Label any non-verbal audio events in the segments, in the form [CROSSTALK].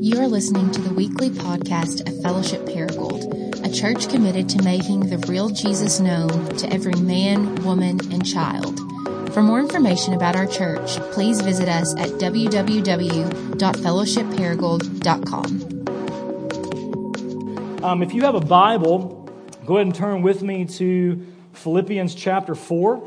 You are listening to the weekly podcast of Fellowship Paragould, a church committed to making the real Jesus known to every man, woman, and child. For more information about our church, please visit us at www.fellowshipparagould.com. Um, if you have a Bible, go ahead and turn with me to Philippians chapter 4.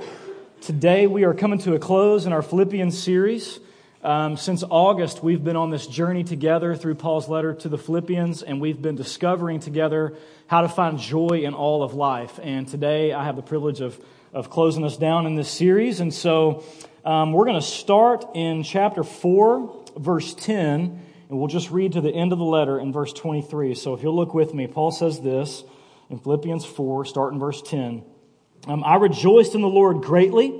Today we are coming to a close in our Philippians series. Um, since August, we've been on this journey together through Paul's letter to the Philippians, and we've been discovering together how to find joy in all of life. And today, I have the privilege of, of closing us down in this series. And so, um, we're going to start in chapter 4, verse 10, and we'll just read to the end of the letter in verse 23. So, if you'll look with me, Paul says this in Philippians 4, starting verse 10. Um, I rejoiced in the Lord greatly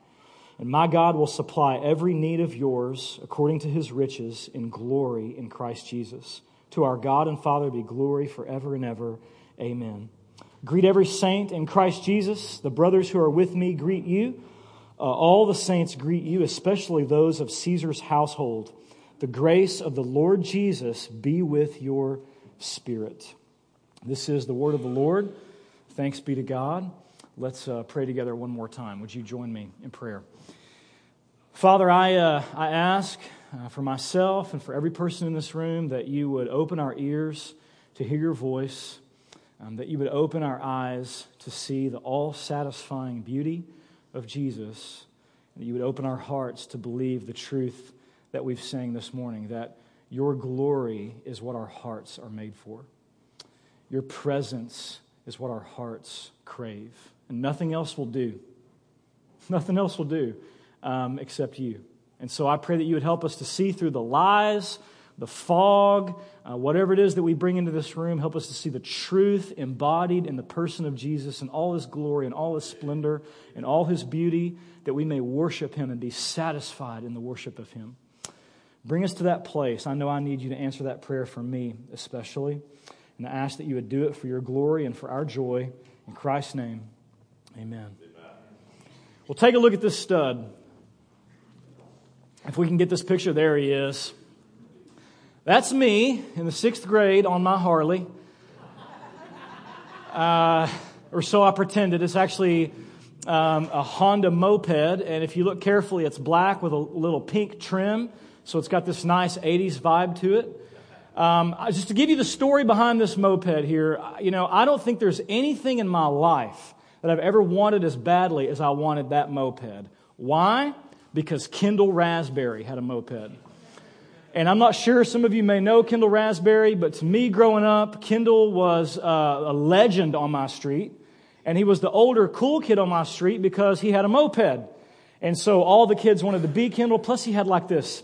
And my God will supply every need of yours according to his riches in glory in Christ Jesus. To our God and Father be glory forever and ever. Amen. Greet every saint in Christ Jesus. The brothers who are with me greet you. Uh, all the saints greet you, especially those of Caesar's household. The grace of the Lord Jesus be with your spirit. This is the word of the Lord. Thanks be to God. Let's uh, pray together one more time. Would you join me in prayer? Father, I, uh, I ask uh, for myself and for every person in this room that you would open our ears to hear your voice, um, that you would open our eyes to see the all satisfying beauty of Jesus, and that you would open our hearts to believe the truth that we've sang this morning, that your glory is what our hearts are made for. Your presence is what our hearts crave, and nothing else will do. Nothing else will do um, except you. And so I pray that you would help us to see through the lies, the fog, uh, whatever it is that we bring into this room, help us to see the truth embodied in the person of Jesus and all his glory and all his splendor and all his beauty, that we may worship him and be satisfied in the worship of him. Bring us to that place. I know I need you to answer that prayer for me, especially. And I ask that you would do it for your glory and for our joy. In Christ's name, amen. amen. Well, take a look at this stud. If we can get this picture, there he is. That's me in the sixth grade on my Harley. Uh, or so I pretended. It's actually um, a Honda moped, and if you look carefully, it's black with a little pink trim, so it's got this nice 80s vibe to it. Um, just to give you the story behind this moped here, you know, I don't think there's anything in my life that I've ever wanted as badly as I wanted that moped. Why? Because Kendall Raspberry had a moped. And I'm not sure some of you may know Kendall Raspberry, but to me growing up, Kendall was uh, a legend on my street. And he was the older cool kid on my street because he had a moped. And so all the kids wanted to be Kendall. Plus he had like this.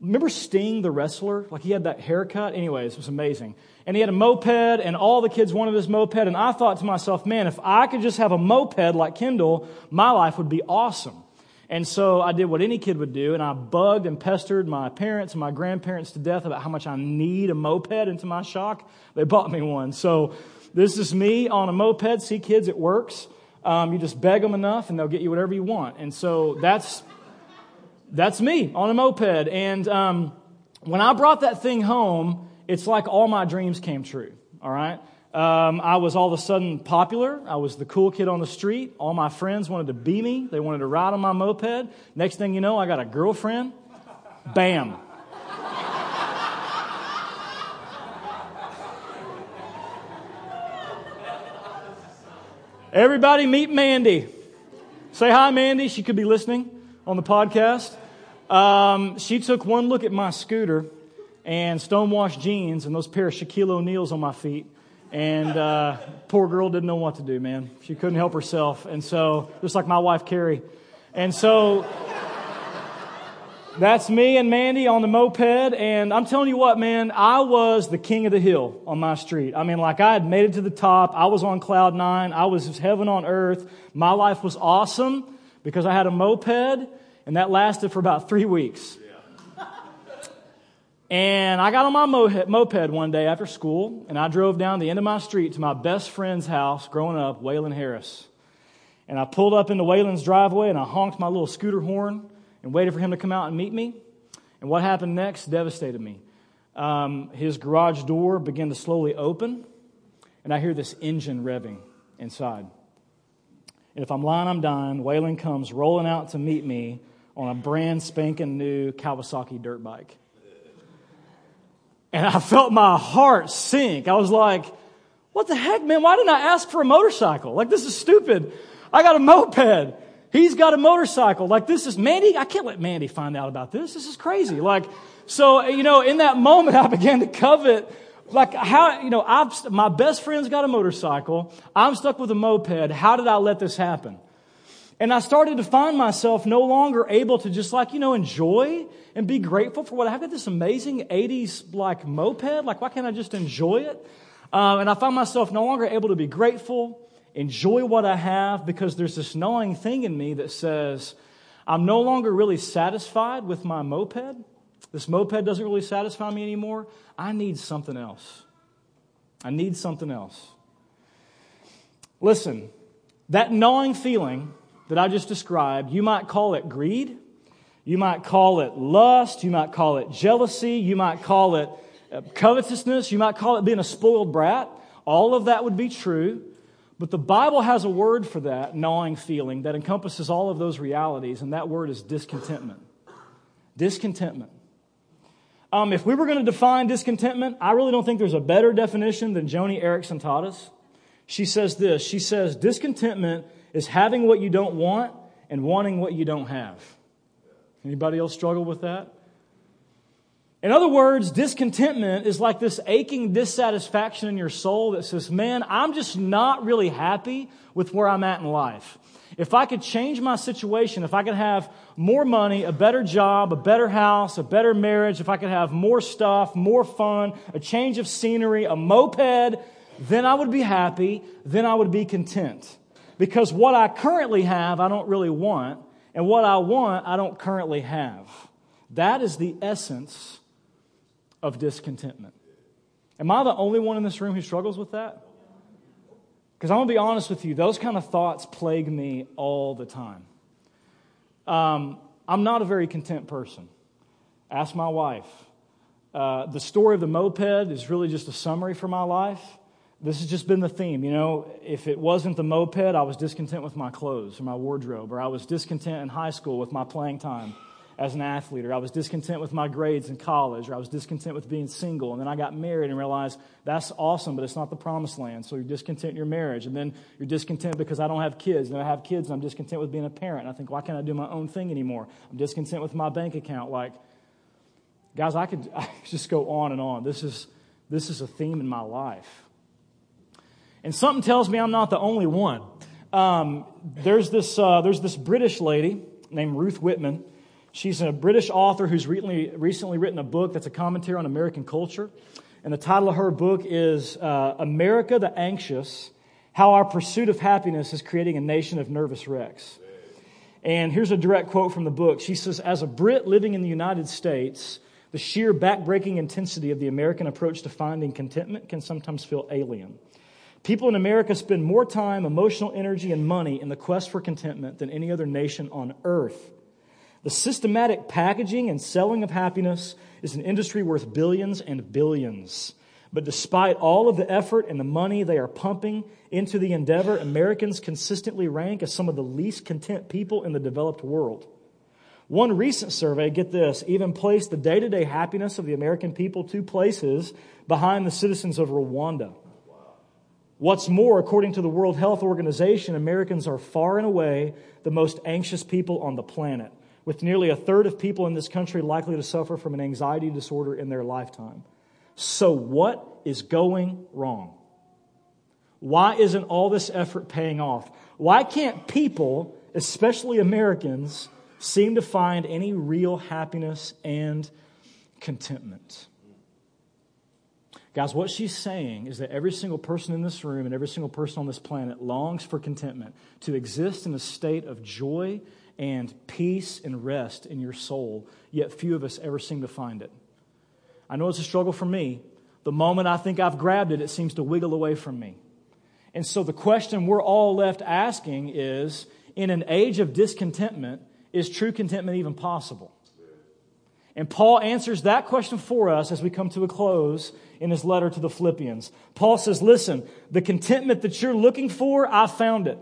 Remember Sting, the wrestler? Like he had that haircut. Anyways, it was amazing. And he had a moped and all the kids wanted his moped. And I thought to myself, man, if I could just have a moped like Kendall, my life would be awesome. And so I did what any kid would do, and I bugged and pestered my parents and my grandparents to death about how much I need a moped. And to my shock, they bought me one. So this is me on a moped. See, kids, it works. Um, you just beg them enough, and they'll get you whatever you want. And so that's that's me on a moped. And um, when I brought that thing home, it's like all my dreams came true. All right. Um, I was all of a sudden popular. I was the cool kid on the street. All my friends wanted to be me. They wanted to ride on my moped. Next thing you know, I got a girlfriend. Bam. Everybody meet Mandy. Say hi, Mandy. She could be listening on the podcast. Um, she took one look at my scooter and stonewashed jeans and those pair of Shaquille O'Neals on my feet. And uh, poor girl didn't know what to do, man. She couldn't help herself. And so, just like my wife, Carrie. And so, that's me and Mandy on the moped. And I'm telling you what, man, I was the king of the hill on my street. I mean, like I had made it to the top. I was on cloud nine. I was heaven on earth. My life was awesome because I had a moped and that lasted for about three weeks. And I got on my moped one day after school, and I drove down the end of my street to my best friend's house growing up, Waylon Harris. And I pulled up into Waylon's driveway, and I honked my little scooter horn and waited for him to come out and meet me. And what happened next devastated me. Um, his garage door began to slowly open, and I hear this engine revving inside. And if I'm lying, I'm dying. Waylon comes rolling out to meet me on a brand spanking new Kawasaki dirt bike. And I felt my heart sink. I was like, what the heck, man? Why didn't I ask for a motorcycle? Like, this is stupid. I got a moped. He's got a motorcycle. Like, this is Mandy. I can't let Mandy find out about this. This is crazy. Like, so, you know, in that moment, [LAUGHS] I began to covet, like, how, you know, I've, my best friend's got a motorcycle. I'm stuck with a moped. How did I let this happen? And I started to find myself no longer able to just like, you know, enjoy and be grateful for what I've got this amazing 80s like moped. Like, why can't I just enjoy it? Um, and I found myself no longer able to be grateful, enjoy what I have, because there's this gnawing thing in me that says, I'm no longer really satisfied with my moped. This moped doesn't really satisfy me anymore. I need something else. I need something else. Listen, that gnawing feeling that I just described, you might call it greed. You might call it lust. You might call it jealousy. You might call it uh, covetousness. You might call it being a spoiled brat. All of that would be true. But the Bible has a word for that gnawing feeling that encompasses all of those realities, and that word is discontentment. Discontentment. Um, if we were going to define discontentment, I really don't think there's a better definition than Joni Eareckson Tada. She says this She says, discontentment is having what you don't want and wanting what you don't have. Anybody else struggle with that? In other words, discontentment is like this aching dissatisfaction in your soul that says, man, I'm just not really happy with where I'm at in life. If I could change my situation, if I could have more money, a better job, a better house, a better marriage, if I could have more stuff, more fun, a change of scenery, a moped, then I would be happy, then I would be content. Because what I currently have, I don't really want, and what I want, I don't currently have. That is the essence of discontentment. Am I the only one in this room who struggles with that? Because I'm going to be honest with you, those kind of thoughts plague me all the time. Um, I'm not a very content person. Ask my wife. Uh, the story of the moped is really just a summary for my life this has just been the theme. You know, if it wasn't the moped, I was discontent with my clothes or my wardrobe, or I was discontent in high school with my playing time as an athlete, or I was discontent with my grades in college, or I was discontent with being single. And then I got married and realized that's awesome, but it's not the promised land. So you're discontent in your marriage. And then you're discontent because I don't have kids. And I have kids and I'm discontent with being a parent. And I think, why can't I do my own thing anymore? I'm discontent with my bank account. Like, guys, I could, [LAUGHS] I could just go on and on. This is, this is a theme in my life. And something tells me I'm not the only one. Um, there's, this, uh, there's this British lady named Ruth Whippman. She's a British author who's recently, recently written a book that's a commentary on American culture. And the title of her book is uh, America the Anxious How Our Pursuit of Happiness is Creating a Nation of Nervous Wrecks. And here's a direct quote from the book. She says, As a Brit living in the United States, the sheer backbreaking intensity of the American approach to finding contentment can sometimes feel alien. People in America spend more time, emotional energy, and money in the quest for contentment than any other nation on earth. The systematic packaging and selling of happiness is an industry worth billions and billions. But despite all of the effort and the money they are pumping into the endeavor, Americans consistently rank as some of the least content people in the developed world. One recent survey, get this, even placed the day to day happiness of the American people two places behind the citizens of Rwanda. What's more, according to the World Health Organization, Americans are far and away the most anxious people on the planet, with nearly a third of people in this country likely to suffer from an anxiety disorder in their lifetime. So, what is going wrong? Why isn't all this effort paying off? Why can't people, especially Americans, seem to find any real happiness and contentment? Guys, what she's saying is that every single person in this room and every single person on this planet longs for contentment, to exist in a state of joy and peace and rest in your soul, yet few of us ever seem to find it. I know it's a struggle for me. The moment I think I've grabbed it, it seems to wiggle away from me. And so the question we're all left asking is in an age of discontentment, is true contentment even possible? And Paul answers that question for us as we come to a close in his letter to the Philippians. Paul says, Listen, the contentment that you're looking for, I found it.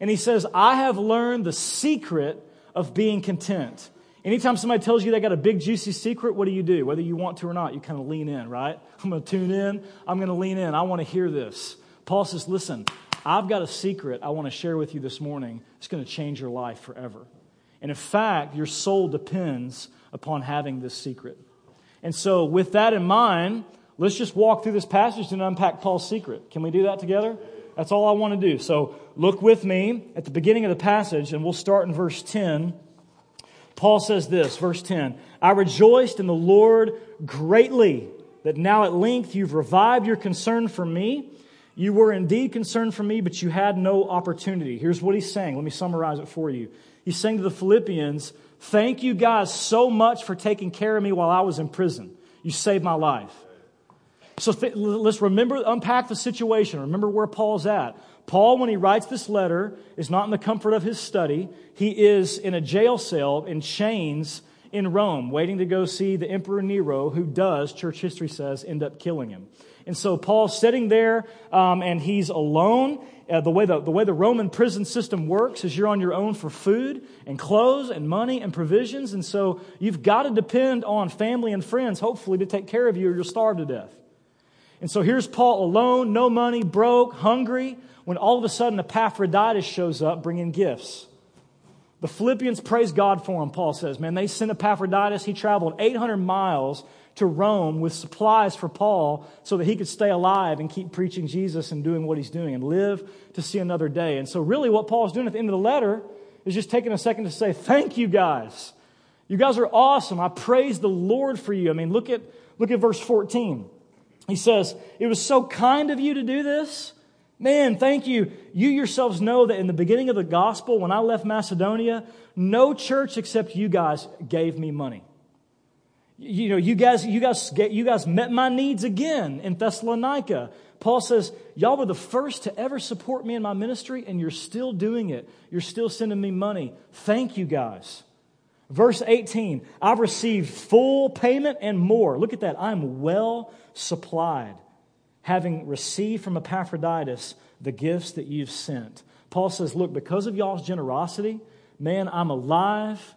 And he says, I have learned the secret of being content. Anytime somebody tells you they got a big, juicy secret, what do you do? Whether you want to or not, you kind of lean in, right? [LAUGHS] I'm going to tune in. I'm going to lean in. I want to hear this. Paul says, Listen, I've got a secret I want to share with you this morning. It's going to change your life forever. And in fact, your soul depends upon having this secret. And so, with that in mind, let's just walk through this passage and unpack Paul's secret. Can we do that together? That's all I want to do. So, look with me at the beginning of the passage, and we'll start in verse 10. Paul says this, verse 10 I rejoiced in the Lord greatly that now at length you've revived your concern for me. You were indeed concerned for me, but you had no opportunity. Here's what he's saying. Let me summarize it for you. He's saying to the Philippians, Thank you guys so much for taking care of me while I was in prison. You saved my life. So th- let's remember, unpack the situation. Remember where Paul's at. Paul, when he writes this letter, is not in the comfort of his study. He is in a jail cell in chains in Rome, waiting to go see the Emperor Nero, who does, church history says, end up killing him. And so Paul's sitting there um, and he's alone. Uh, the, way the, the way the Roman prison system works is you're on your own for food and clothes and money and provisions. And so you've got to depend on family and friends, hopefully, to take care of you or you'll starve to death. And so here's Paul alone, no money, broke, hungry, when all of a sudden Epaphroditus shows up bringing gifts. The Philippians praise God for him, Paul says. Man, they sent Epaphroditus. He traveled 800 miles to Rome with supplies for Paul so that he could stay alive and keep preaching Jesus and doing what he's doing and live to see another day. And so, really, what Paul's doing at the end of the letter is just taking a second to say, Thank you guys. You guys are awesome. I praise the Lord for you. I mean, look at, look at verse 14. He says, It was so kind of you to do this. Man, thank you. You yourselves know that in the beginning of the gospel, when I left Macedonia, no church except you guys gave me money. You know, you guys, you guys, you guys met my needs again in Thessalonica. Paul says, Y'all were the first to ever support me in my ministry, and you're still doing it. You're still sending me money. Thank you guys. Verse 18, I've received full payment and more. Look at that. I'm well supplied, having received from Epaphroditus the gifts that you've sent. Paul says, Look, because of y'all's generosity, man, I'm alive.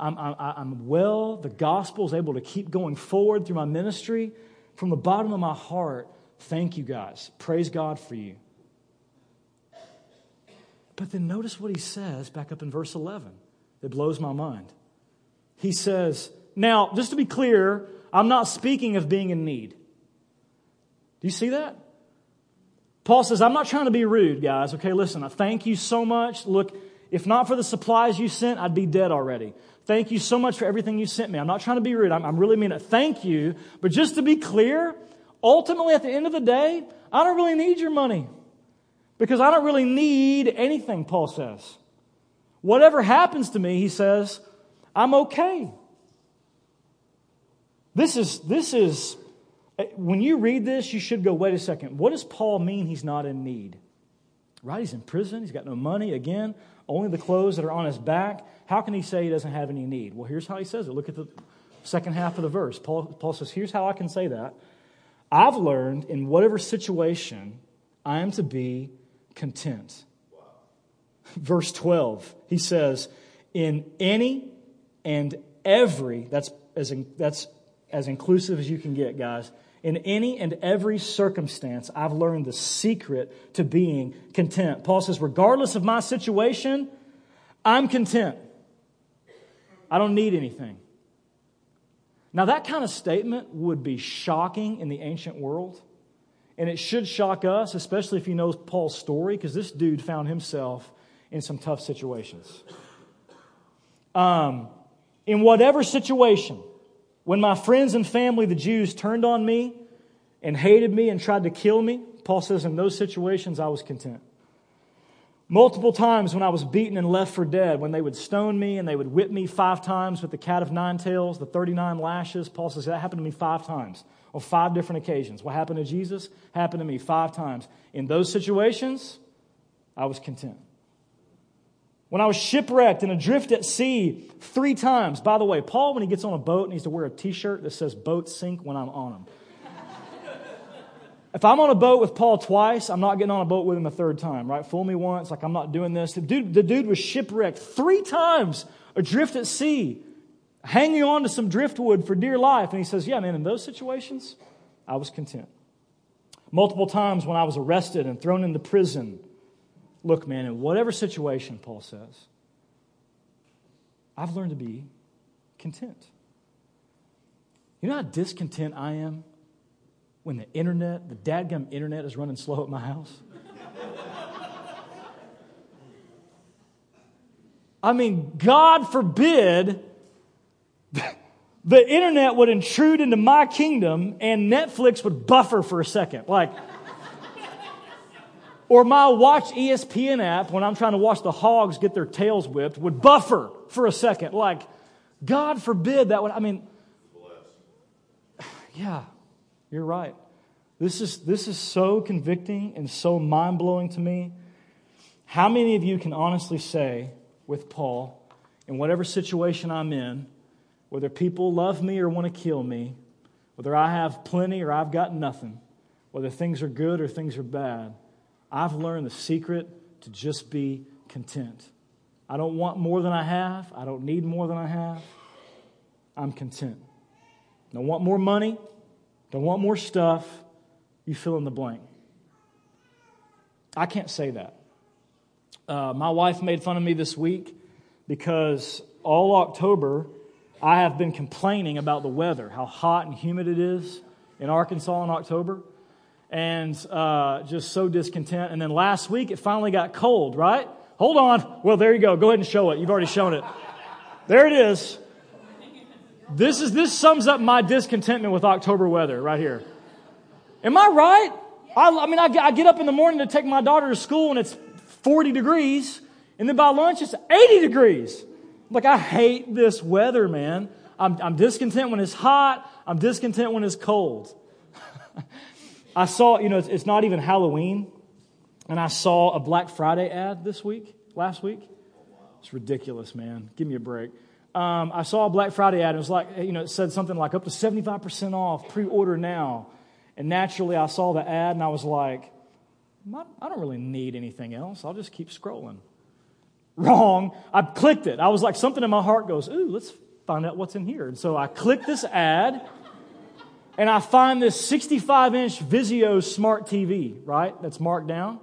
I'm, I'm, I'm well. The gospel is able to keep going forward through my ministry. From the bottom of my heart, thank you guys. Praise God for you. But then notice what he says back up in verse 11. It blows my mind. He says, Now, just to be clear, I'm not speaking of being in need. Do you see that? Paul says, I'm not trying to be rude, guys. Okay, listen, I thank you so much. Look, if not for the supplies you sent, I'd be dead already. Thank you so much for everything you sent me. I'm not trying to be rude. I'm, I'm really mean it. Thank you. But just to be clear, ultimately at the end of the day, I don't really need your money because I don't really need anything, Paul says. Whatever happens to me, he says, I'm okay. This is, this is, eh, when you read this, you should go, wait a second, what does Paul mean he's not in need? Right? He's in prison. He's got no money. Again, only the clothes that are on his back. How can he say he doesn't have any need? Well, here's how he says it. Look at the second half of the verse. Paul, Paul says, Here's how I can say that. I've learned in whatever situation I am to be content. [LAUGHS] Verse 12, he says, In any and every, that's as, in, that's as inclusive as you can get, guys. In any and every circumstance, I've learned the secret to being content. Paul says, regardless of my situation, I'm content. I don't need anything. Now, that kind of statement would be shocking in the ancient world. And it should shock us, especially if you know Paul's story, because this dude found himself in some tough situations. Um, in whatever situation, when my friends and family, the Jews, turned on me and hated me and tried to kill me, Paul says, in those situations, I was content. Multiple times when I was beaten and left for dead, when they would stone me and they would whip me five times with the cat of nine tails, the 39 lashes, Paul says that happened to me five times on five different occasions. What happened to Jesus happened to me five times. In those situations, I was content. When I was shipwrecked and adrift at sea three times. By the way, Paul, when he gets on a boat, needs to wear a t shirt that says boat sink when I'm on them. if I'm on a boat with Paul twice, I'm not getting on a boat with him a third time, right? Fool me once, like I'm not doing this. The dude, the dude was shipwrecked three times, adrift at sea, hanging on to some driftwood for dear life. And he says, Yeah, man, in those situations, I was content. Multiple times when I was arrested and thrown into prison Look, man, in whatever situation, Paul says, I've learned to be content. You know how discontent I am when the internet, the dadgum internet, is running slow at my house? [LAUGHS] I mean, God forbid [LAUGHS] the internet would intrude into my kingdom and Netflix would buffer for a second. Like, or my Watch ESPN app, when I'm trying to watch the hogs get their tails whipped, would buffer for a second. Like, God forbid that would, I mean, [SIGHS] yeah, you're right. This is, this is so convicting and so mind blowing to me. How many of you can honestly say with Paul, in whatever situation I'm in, whether people love me or want to kill me, whether I have plenty or I've got nothing, whether things are good or things are bad, I've learned the secret to just be content. I don't want more than I have. I don't need more than I have. I'm content. Don't want more money. Don't want more stuff. You fill in the blank. I can't say that. Uh, my wife made fun of me this week because all October I have been complaining about the weather, how hot and humid it is in Arkansas in October and uh, just so discontent. And then last week it finally got cold, right? Hold on. Well, there you go. Go ahead and show it. You've already shown it. There it is. This is this sums up my discontentment with October weather right here. Am I right? I, I mean, I, I get up in the morning to take my daughter to school and it's 40 degrees, and then by lunch it's 80 degrees. Like, I hate this weather, man. I'm, I'm discontent when it's hot. I'm discontent when it's cold. [LAUGHS] I saw, you know, it's, it's not even Halloween, and I saw a Black Friday ad this week, last week. It's ridiculous, man. Give me a break. Um, I saw a Black Friday ad. And it was like, you know, it said something like up to 75% off, pre order now. And naturally, I saw the ad and I was like, I don't really need anything else. I'll just keep scrolling. [LAUGHS] Wrong. I clicked it. I was like, something in my heart goes, Ooh, let's find out what's in here. And so I clicked this ad and I find this 65 inch Vizio smart TV, right? That's marked down.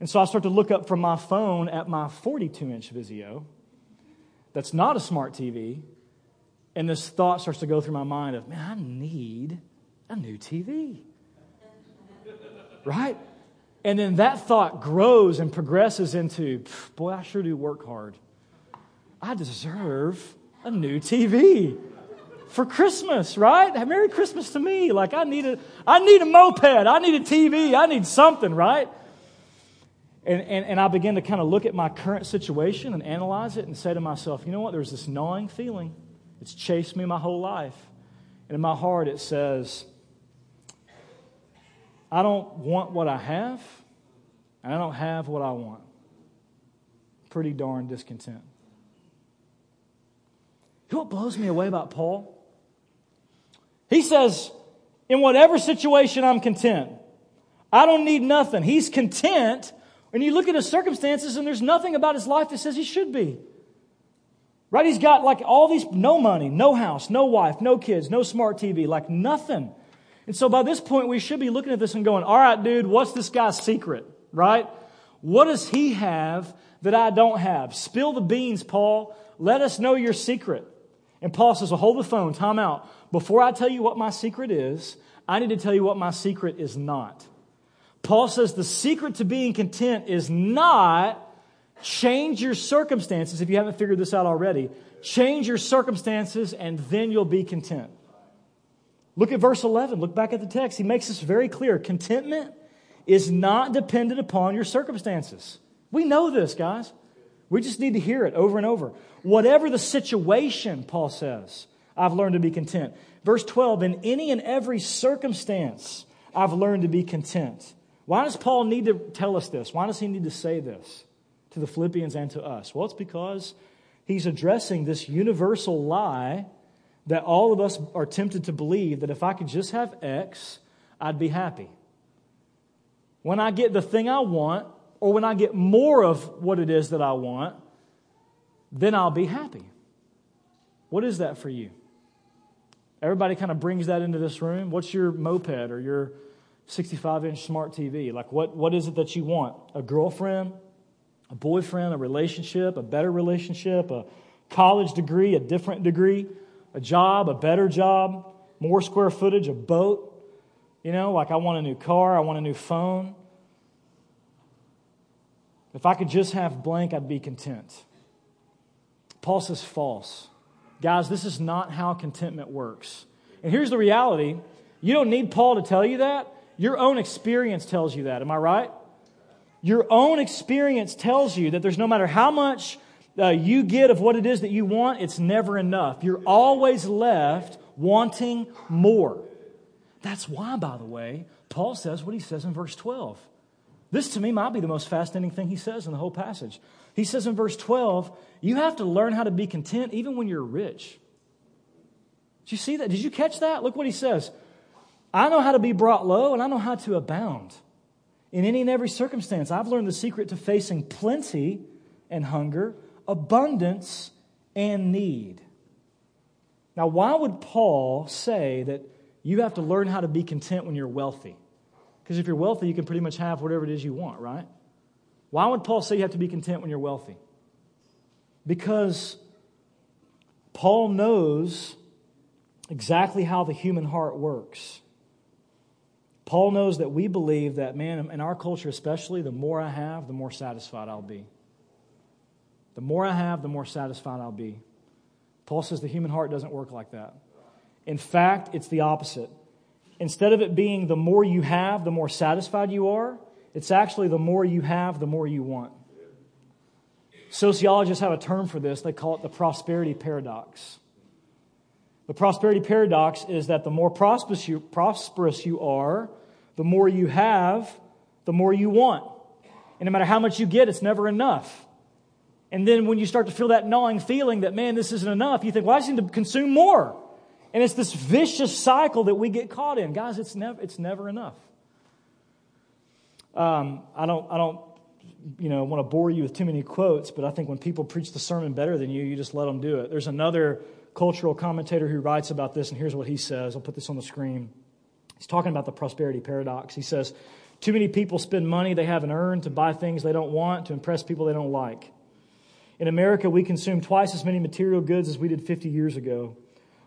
And so I start to look up from my phone at my 42 inch Vizio that's not a smart TV. And this thought starts to go through my mind of, man, I need a new TV. [LAUGHS] right? And then that thought grows and progresses into, boy, I sure do work hard. I deserve a new TV for Christmas, right? Merry Christmas to me. Like I need a, I need a moped. I need a TV. I need something, right? And, and, and I begin to kind of look at my current situation and analyze it and say to myself, you know what? There's this gnawing feeling. It's chased me my whole life. And in my heart, it says, I don't want what I have, and I don't have what I want. Pretty darn discontent. You know what blows me away about Paul? He says, in whatever situation, I'm content. I don't need nothing. He's content. And you look at his circumstances, and there's nothing about his life that says he should be. Right? He's got like all these no money, no house, no wife, no kids, no smart TV, like nothing. And so by this point, we should be looking at this and going, all right, dude, what's this guy's secret, right? What does he have that I don't have? Spill the beans, Paul. Let us know your secret. And Paul says, well, hold the phone, time out. Before I tell you what my secret is, I need to tell you what my secret is not. Paul says the secret to being content is not change your circumstances, if you haven't figured this out already. Change your circumstances and then you'll be content. Look at verse 11. Look back at the text. He makes this very clear. Contentment is not dependent upon your circumstances. We know this, guys. We just need to hear it over and over. Whatever the situation, Paul says, I've learned to be content. Verse 12, in any and every circumstance, I've learned to be content. Why does Paul need to tell us this? Why does he need to say this to the Philippians and to us? Well, it's because he's addressing this universal lie that all of us are tempted to believe that if I could just have X, I'd be happy. When I get the thing I want, or when I get more of what it is that I want, then I'll be happy. What is that for you? Everybody kind of brings that into this room. What's your moped or your 65 inch smart TV? Like, what, what is it that you want? A girlfriend, a boyfriend, a relationship, a better relationship, a college degree, a different degree, a job, a better job, more square footage, a boat. You know, like I want a new car, I want a new phone. If I could just have blank, I'd be content. Paul says false. Guys, this is not how contentment works. And here's the reality you don't need Paul to tell you that. Your own experience tells you that. Am I right? Your own experience tells you that there's no matter how much uh, you get of what it is that you want, it's never enough. You're always left wanting more. That's why, by the way, Paul says what he says in verse 12. This to me might be the most fascinating thing he says in the whole passage. He says in verse 12, you have to learn how to be content even when you're rich. Did you see that? Did you catch that? Look what he says. I know how to be brought low and I know how to abound. In any and every circumstance, I've learned the secret to facing plenty and hunger, abundance and need. Now, why would Paul say that you have to learn how to be content when you're wealthy? Because if you're wealthy, you can pretty much have whatever it is you want, right? Why would Paul say you have to be content when you're wealthy? Because Paul knows exactly how the human heart works. Paul knows that we believe that, man, in our culture especially, the more I have, the more satisfied I'll be. The more I have, the more satisfied I'll be. Paul says the human heart doesn't work like that. In fact, it's the opposite. Instead of it being the more you have, the more satisfied you are, it's actually the more you have, the more you want. Sociologists have a term for this. They call it the prosperity paradox. The prosperity paradox is that the more prosperous you, prosperous you are, the more you have, the more you want. And no matter how much you get, it's never enough. And then when you start to feel that gnawing feeling that, man, this isn't enough, you think, well, I just need to consume more. And it's this vicious cycle that we get caught in. Guys, it's never, it's never enough. Um, I don't, I don't, you know, want to bore you with too many quotes, but I think when people preach the sermon better than you, you just let them do it. There's another cultural commentator who writes about this, and here's what he says. I'll put this on the screen. He's talking about the prosperity paradox. He says, Too many people spend money they haven't earned to buy things they don't want, to impress people they don't like. In America, we consume twice as many material goods as we did 50 years ago.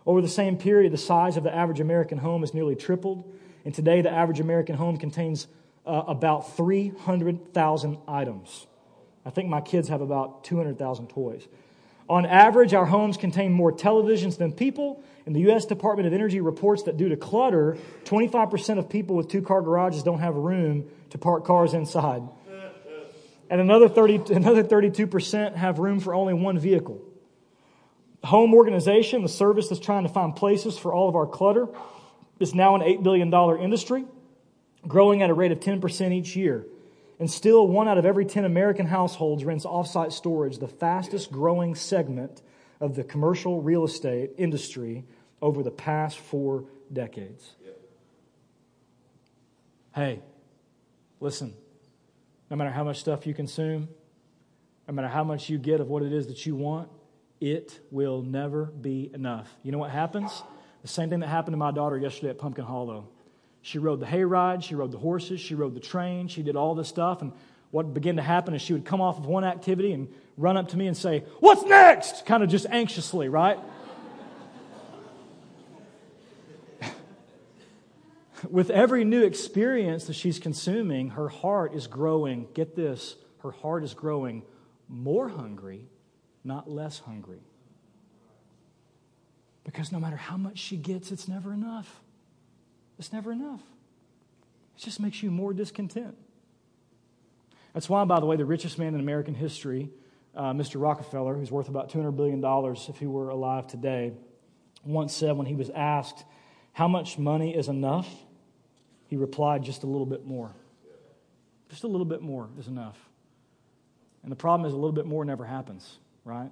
Over the same period, the size of the average American home has nearly tripled, and today the average American home contains uh, about 300,000 items. I think my kids have about 200,000 toys. On average, our homes contain more televisions than people, and the U.S. Department of Energy reports that due to clutter, 25% of people with two car garages don't have room to park cars inside. And another, 30, another 32% have room for only one vehicle. Home organization, the service that's trying to find places for all of our clutter, is now an $8 billion industry, growing at a rate of 10% each year. And still, one out of every 10 American households rents offsite storage, the fastest growing segment of the commercial real estate industry over the past four decades. Hey, listen, no matter how much stuff you consume, no matter how much you get of what it is that you want, it will never be enough. You know what happens? The same thing that happened to my daughter yesterday at Pumpkin Hollow. She rode the hayride, she rode the horses, she rode the train, she did all this stuff. And what began to happen is she would come off of one activity and run up to me and say, What's next? Kind of just anxiously, right? [LAUGHS] With every new experience that she's consuming, her heart is growing. Get this, her heart is growing more hungry, not less hungry. Because no matter how much she gets, it's never enough. It's never enough. It just makes you more discontent. That's why, by the way, the richest man in American history, uh, Mr. Rockefeller, who's worth about $200 billion if he were alive today, once said when he was asked, How much money is enough? He replied, Just a little bit more. Just a little bit more is enough. And the problem is, a little bit more never happens, right?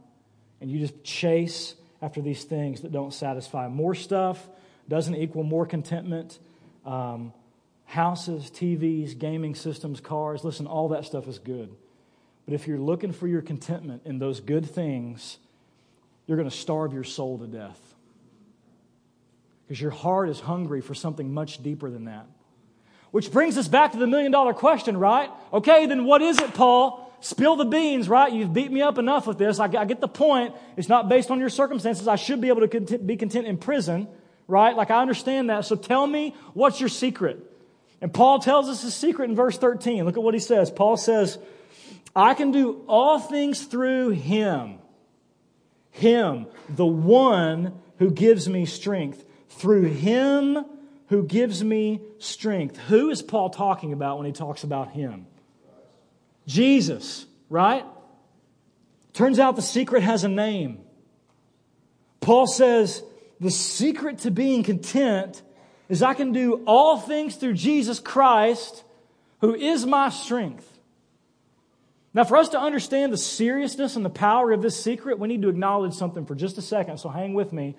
And you just chase after these things that don't satisfy. More stuff doesn't equal more contentment. Um, houses, TVs, gaming systems, cars listen, all that stuff is good. But if you're looking for your contentment in those good things, you're going to starve your soul to death. Because your heart is hungry for something much deeper than that. Which brings us back to the million dollar question, right? Okay, then what is it, Paul? Spill the beans, right? You've beat me up enough with this. I, I get the point. It's not based on your circumstances. I should be able to content, be content in prison, right? Like I understand that. So tell me what's your secret? And Paul tells us his secret in verse 13. Look at what he says. Paul says, I can do all things through him. Him, the one who gives me strength. Through him who gives me strength. Who is Paul talking about when he talks about him? Jesus, right? Turns out the secret has a name. Paul says, the secret to being content is I can do all things through Jesus Christ, who is my strength. Now, for us to understand the seriousness and the power of this secret, we need to acknowledge something for just a second, so hang with me.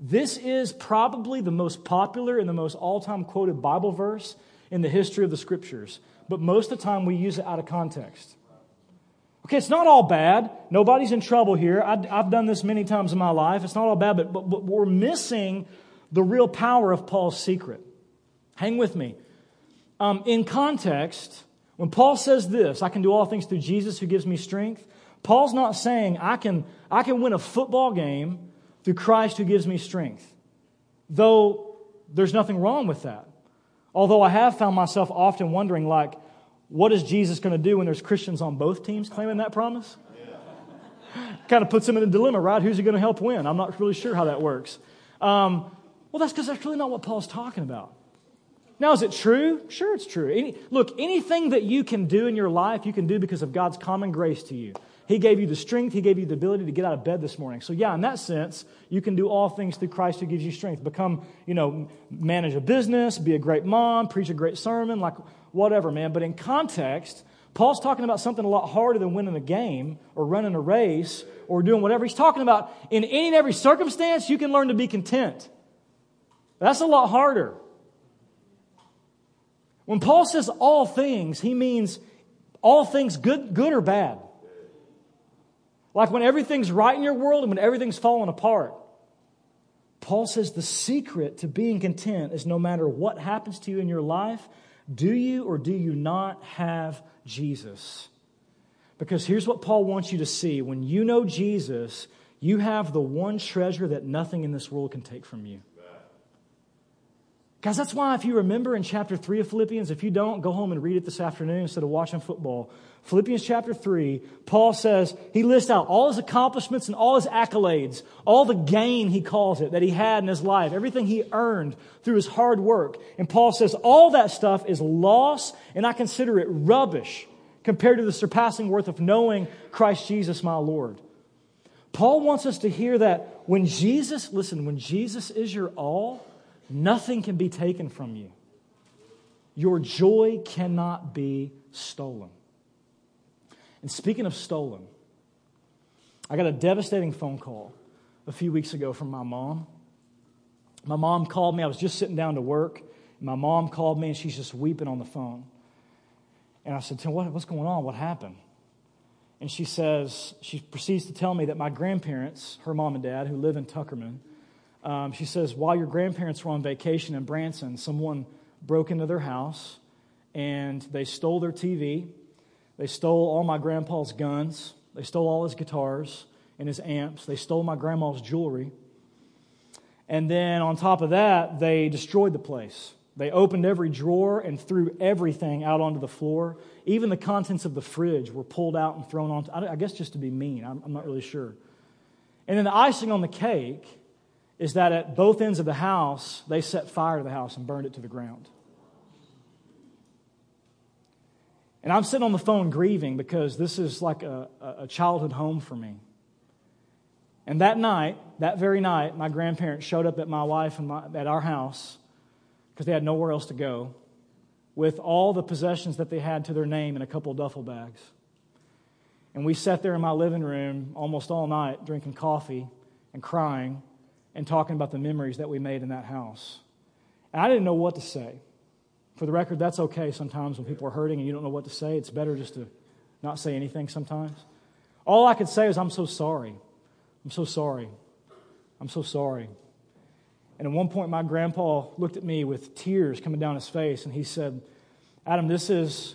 This is probably the most popular and the most all time quoted Bible verse in the history of the scriptures but most of the time we use it out of context. Okay, it's not all bad. Nobody's in trouble here. I, have done this many times in my life. It's not all bad, but, but, but we're missing the real power of Paul's secret. Hang with me. Um, in context, when Paul says this, I can do all things through Jesus who gives me strength, Paul's not saying I can, I can win a football game through Christ who gives me strength. Though there's nothing wrong with that. Although I have found myself often wondering, like, what is Jesus going to do when there's Christians on both teams claiming that promise? [LAUGHS] Yeah. kind of puts him in a dilemma, right? Who's he going to help win? I'm not really sure how that works. Um, well, that's because that's really not what Paul's talking about. Now, is it true? Sure, it's true. Any, look, anything that you can do in your life, you can do because of God's common grace to you. He gave you the strength, He gave you the ability to get out of bed this morning. So, yeah, in that sense, you can do all things through Christ who gives you strength. Become, you know, manage a business, be a great mom, preach a great sermon, like whatever, man. But in context, Paul's talking about something a lot harder than winning a game or running a race or doing whatever. He's talking about in any and every circumstance, you can learn to be content. That's a lot harder. When Paul says all things, he means all things good, good or bad. Like when everything's right in your world and when everything's falling apart. Paul says the secret to being content is no matter what happens to you in your life, do you or do you not have Jesus? Because here's what Paul wants you to see when you know Jesus, you have the one treasure that nothing in this world can take from you. Guys, that's why if you remember in chapter 3 of Philippians, if you don't, go home and read it this afternoon instead of watching football. Philippians chapter 3, Paul says, he lists out all his accomplishments and all his accolades, all the gain, he calls it, that he had in his life, everything he earned through his hard work. And Paul says, all that stuff is loss, and I consider it rubbish compared to the surpassing worth of knowing Christ Jesus, my Lord. Paul wants us to hear that when Jesus, listen, when Jesus is your all, Nothing can be taken from you. Your joy cannot be stolen. And speaking of stolen, I got a devastating phone call a few weeks ago from my mom. My mom called me. I was just sitting down to work. My mom called me and she's just weeping on the phone. And I said, Tim, what, what's going on? What happened? And she says, she proceeds to tell me that my grandparents, her mom and dad, who live in Tuckerman, um, she says, while your grandparents were on vacation in Branson, someone broke into their house and they stole their TV. They stole all my grandpa's guns. They stole all his guitars and his amps. They stole my grandma's jewelry. And then on top of that, they destroyed the place. They opened every drawer and threw everything out onto the floor. Even the contents of the fridge were pulled out and thrown on, I guess just to be mean. I'm, I'm not really sure. And then the icing on the cake is that at both ends of the house, they set fire to the house and burned it to the ground. And I'm sitting on the phone grieving because this is like a, a childhood home for me. And that night, that very night, my grandparents showed up at my wife and my, at our house because they had nowhere else to go with all the possessions that they had to their name in a couple duffel bags. And we sat there in my living room almost all night drinking coffee and crying and talking about the memories that we made in that house. And I didn't know what to say. For the record, that's okay sometimes when people are hurting and you don't know what to say. It's better just to not say anything sometimes. All I could say is, I'm so sorry. I'm so sorry. I'm so sorry. And at one point, my grandpa looked at me with tears coming down his face, and he said, Adam, this is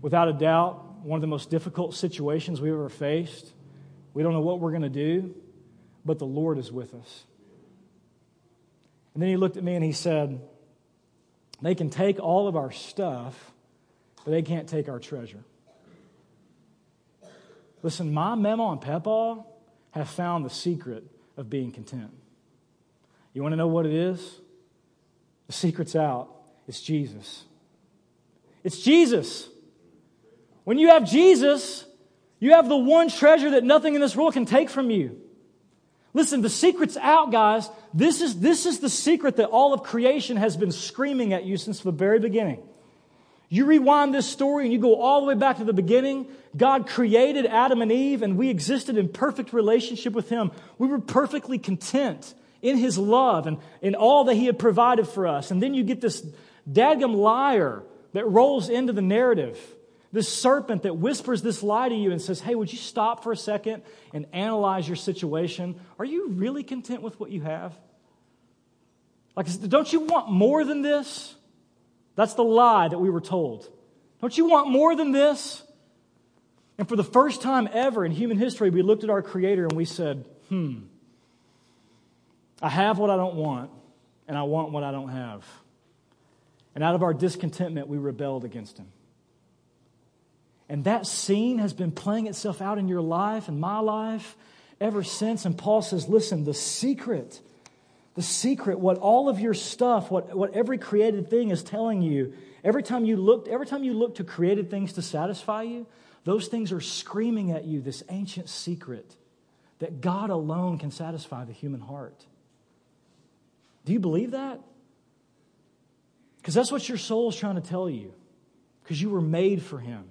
without a doubt one of the most difficult situations we've ever faced. We don't know what we're going to do, but the Lord is with us. And then he looked at me and he said, They can take all of our stuff, but they can't take our treasure. Listen, my memo and Peppa have found the secret of being content. You want to know what it is? The secret's out. It's Jesus. It's Jesus. When you have Jesus, you have the one treasure that nothing in this world can take from you. Listen, the secret's out, guys. This is, this is the secret that all of creation has been screaming at you since the very beginning. You rewind this story and you go all the way back to the beginning. God created Adam and Eve, and we existed in perfect relationship with Him. We were perfectly content in His love and in all that He had provided for us. And then you get this dadgum liar that rolls into the narrative this serpent that whispers this lie to you and says, Hey, would you stop for a second and analyze your situation? Are you really content with what you have? Like, don't you want more than this? That's the lie that we were told. Don't you want more than this? And for the first time ever in human history, we looked at our Creator and we said, Hmm, I have what I don't want, and I want what I don't have. And out of our discontentment, we rebelled against Him. And that scene has been playing itself out in your life and my life ever since. And Paul says, listen, the secret, the secret, what all of your stuff, what, what every created thing is telling you, every time you look, every time you look to created things to satisfy you, those things are screaming at you this ancient secret that God alone can satisfy the human heart. Do you believe that? Because that's what your soul is trying to tell you. Because you were made for Him.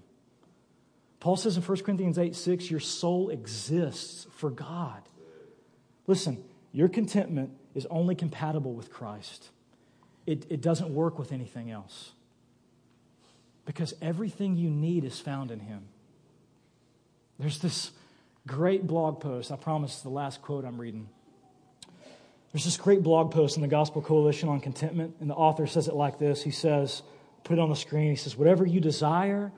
Paul says in 1 Corinthians 8 6, your soul exists for God. Listen, your contentment is only compatible with Christ, it, it doesn't work with anything else. Because everything you need is found in Him. There's this great blog post. I promise the last quote I'm reading. There's this great blog post in the Gospel Coalition on contentment, and the author says it like this. He says, put it on the screen. He says, Whatever you desire,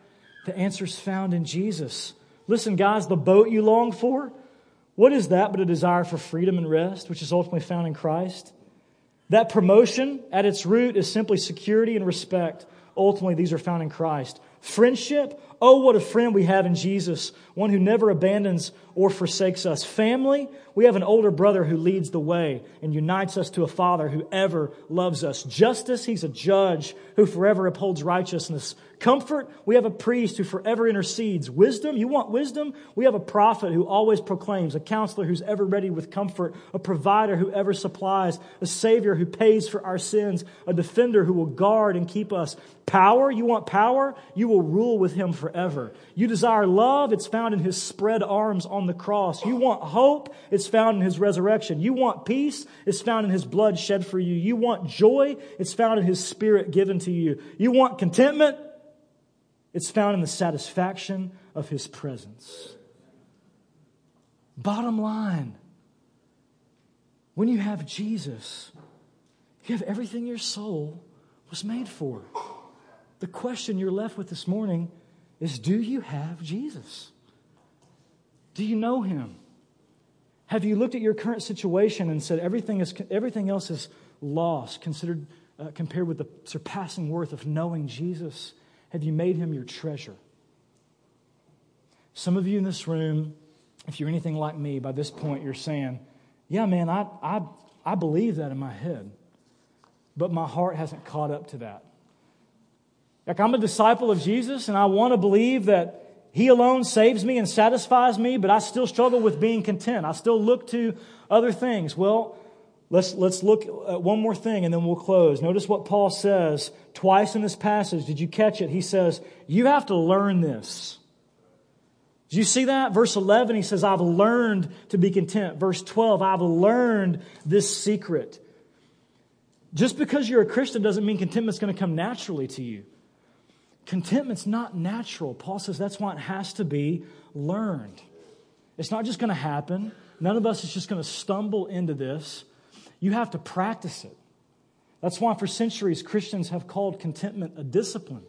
the answer's found in Jesus. Listen, guys, the boat you long for, what is that but a desire for freedom and rest, which is ultimately found in Christ? That promotion at its root is simply security and respect. Ultimately, these are found in Christ. Friendship, oh, what a friend we have in Jesus, one who never abandons or forsakes us. Family, we have an older brother who leads the way and unites us to a father who ever loves us. Justice, he's a judge who forever upholds righteousness. Comfort, we have a priest who forever intercedes. Wisdom, you want wisdom? We have a prophet who always proclaims, a counselor who's ever ready with comfort, a provider who ever supplies, a savior who pays for our sins, a defender who will guard and keep us. Power, you want power? You will rule with him forever. You desire love, it's found in his spread arms on the cross. You want hope, it's found in his resurrection. You want peace, it's found in his blood shed for you. You want joy, it's found in his spirit given to you. You want contentment, it's found in the satisfaction of his presence. Bottom line, when you have Jesus, you have everything your soul was made for. The question you're left with this morning is Do you have Jesus? Do you know him? Have you looked at your current situation and said everything, is, everything else is lost considered, uh, compared with the surpassing worth of knowing Jesus? Have you made him your treasure? Some of you in this room, if you're anything like me, by this point you're saying, Yeah, man, I, I, I believe that in my head, but my heart hasn't caught up to that. Like, I'm a disciple of Jesus and I want to believe that he alone saves me and satisfies me, but I still struggle with being content. I still look to other things. Well, let's, let's look at one more thing and then we'll close. Notice what Paul says twice in this passage. Did you catch it? He says, You have to learn this. Did you see that? Verse 11, he says, I've learned to be content. Verse 12, I've learned this secret. Just because you're a Christian doesn't mean contentment's going to come naturally to you. Contentment's not natural. Paul says that's why it has to be learned. It's not just going to happen. None of us is just going to stumble into this. You have to practice it. That's why for centuries Christians have called contentment a discipline.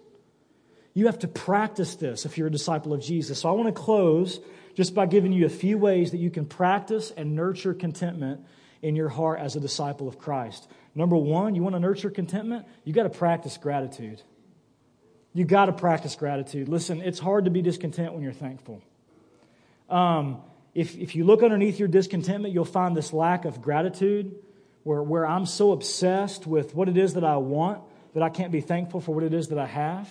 You have to practice this if you're a disciple of Jesus. So I want to close just by giving you a few ways that you can practice and nurture contentment in your heart as a disciple of Christ. Number one, you want to nurture contentment? You got to practice gratitude. You got to practice gratitude. Listen, it's hard to be discontent when you're thankful. Um, if, if you look underneath your discontentment, you'll find this lack of gratitude where, where I'm so obsessed with what it is that I want that I can't be thankful for what it is that I have.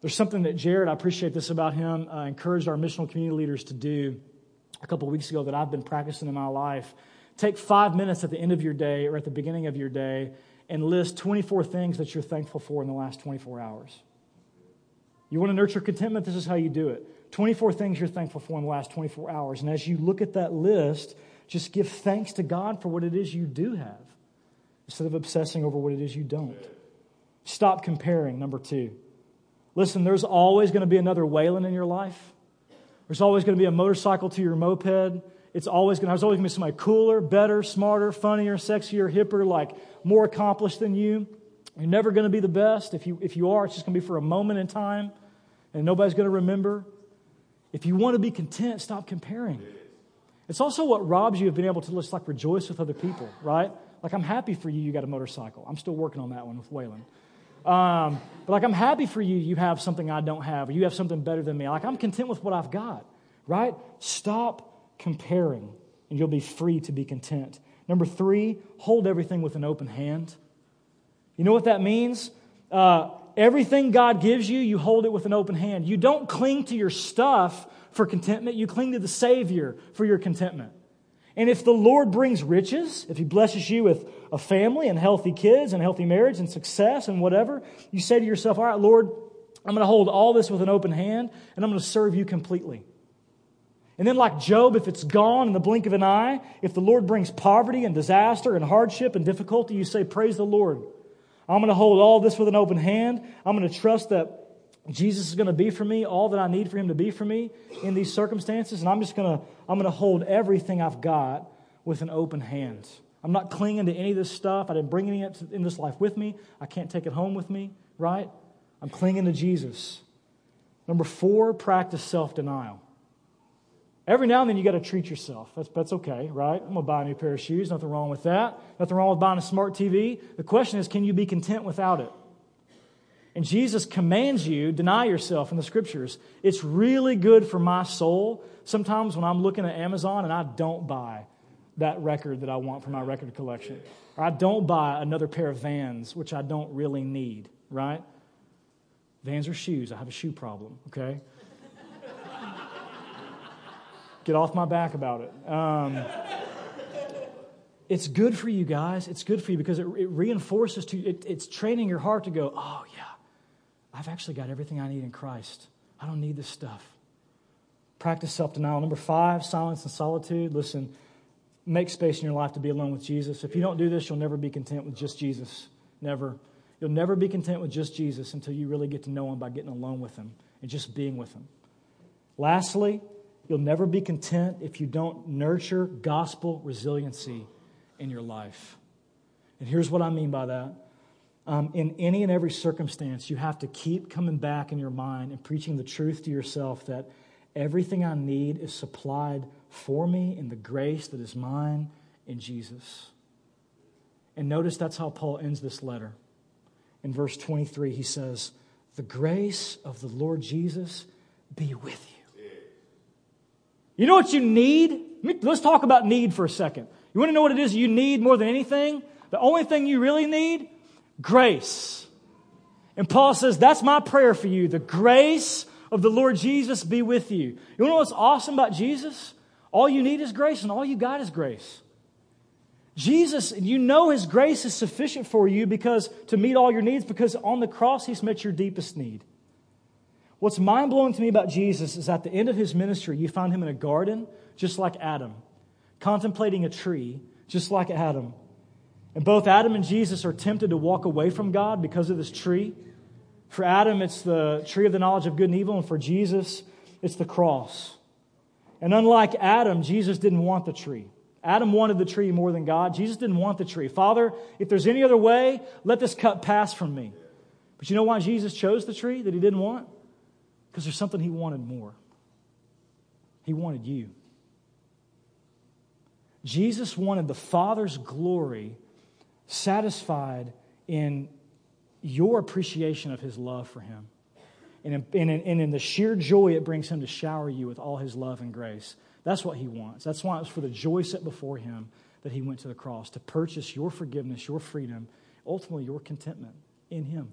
There's something that Jared, I appreciate this about him, uh, encouraged our missional community leaders to do a couple weeks ago that I've been practicing in my life. Take five minutes at the end of your day or at the beginning of your day and list 24 things that you're thankful for in the last 24 hours. You want to nurture contentment? This is how you do it. 24 things you're thankful for in the last 24 hours. And as you look at that list, just give thanks to God for what it is you do have instead of obsessing over what it is you don't. Stop comparing, number two. Listen, there's always going to be another Waylon in your life. There's always going to be a motorcycle to your moped. It's always going to, there's always going to be somebody cooler, better, smarter, funnier, sexier, hipper, like more accomplished than you. You're never going to be the best. If you, if you are, it's just going to be for a moment in time and nobody's going to remember. If you want to be content, stop comparing. It's also what robs you of being able to just like rejoice with other people, right? Like, I'm happy for you, you got a motorcycle. I'm still working on that one with Waylon. Um, but like, I'm happy for you, you have something I don't have, or you have something better than me. Like, I'm content with what I've got, right? Stop comparing, and you'll be free to be content. Number three, hold everything with an open hand. You know what that means? Uh, everything God gives you, you hold it with an open hand. You don't cling to your stuff for contentment, you cling to the Savior for your contentment. And if the Lord brings riches, if He blesses you with a family and healthy kids and healthy marriage and success and whatever, you say to yourself, All right, Lord, I'm going to hold all this with an open hand and I'm going to serve you completely. And then, like Job, if it's gone in the blink of an eye, if the Lord brings poverty and disaster and hardship and difficulty, you say, Praise the Lord. I'm going to hold all this with an open hand. I'm going to trust that Jesus is going to be for me all that I need for him to be for me in these circumstances. And I'm just going to, I'm going to hold everything I've got with an open hand. I'm not clinging to any of this stuff. I didn't bring any of it in this life with me. I can't take it home with me, right? I'm clinging to Jesus. Number four, practice self denial. Every now and then you got to treat yourself. That's, that's okay, right? I'm going to buy a new pair of shoes. Nothing wrong with that. Nothing wrong with buying a smart TV. The question is, can you be content without it? And Jesus commands you, deny yourself in the scriptures. It's really good for my soul. Sometimes when I'm looking at Amazon and I don't buy that record that I want for my record collection, or I don't buy another pair of Vans, which I don't really need, right? Vans are shoes. I have a shoe problem, okay? Get off my back about it. Um, it's good for you guys. It's good for you because it, it reinforces to it, it's training your heart to go, oh, yeah, I've actually got everything I need in Christ. I don't need this stuff. Practice self denial. Number five, silence and solitude. Listen, make space in your life to be alone with Jesus. If you don't do this, you'll never be content with just Jesus. Never. You'll never be content with just Jesus until you really get to know Him by getting alone with Him and just being with Him. Lastly, You'll never be content if you don't nurture gospel resiliency in your life. And here's what I mean by that um, in any and every circumstance, you have to keep coming back in your mind and preaching the truth to yourself that everything I need is supplied for me in the grace that is mine in Jesus. And notice that's how Paul ends this letter. In verse 23, he says, The grace of the Lord Jesus be with you. You know what you need? Let's talk about need for a second. You want to know what it is you need more than anything? The only thing you really need? Grace. And Paul says, That's my prayer for you. The grace of the Lord Jesus be with you. You know what's awesome about Jesus? All you need is grace, and all you got is grace. Jesus, you know His grace is sufficient for you because to meet all your needs, because on the cross He's met your deepest need. What's mind blowing to me about Jesus is at the end of His ministry, you find Him in a garden, just like Adam, contemplating a tree, just like Adam. And both Adam and Jesus are tempted to walk away from God because of this tree. For Adam, it's the tree of the knowledge of good and evil, and for Jesus, it's the cross. And unlike Adam, Jesus didn't want the tree. Adam wanted the tree more than God. Jesus didn't want the tree. Father, if there's any other way, let this cup pass from me. But you know why Jesus chose the tree that he didn't want? Because there's something he wanted more. He wanted you. Jesus wanted the Father's glory satisfied in your appreciation of his love for him. And in, and in the sheer joy it brings him to shower you with all his love and grace. That's what he wants. That's why it was for the joy set before him that he went to the cross to purchase your forgiveness, your freedom, ultimately your contentment in him.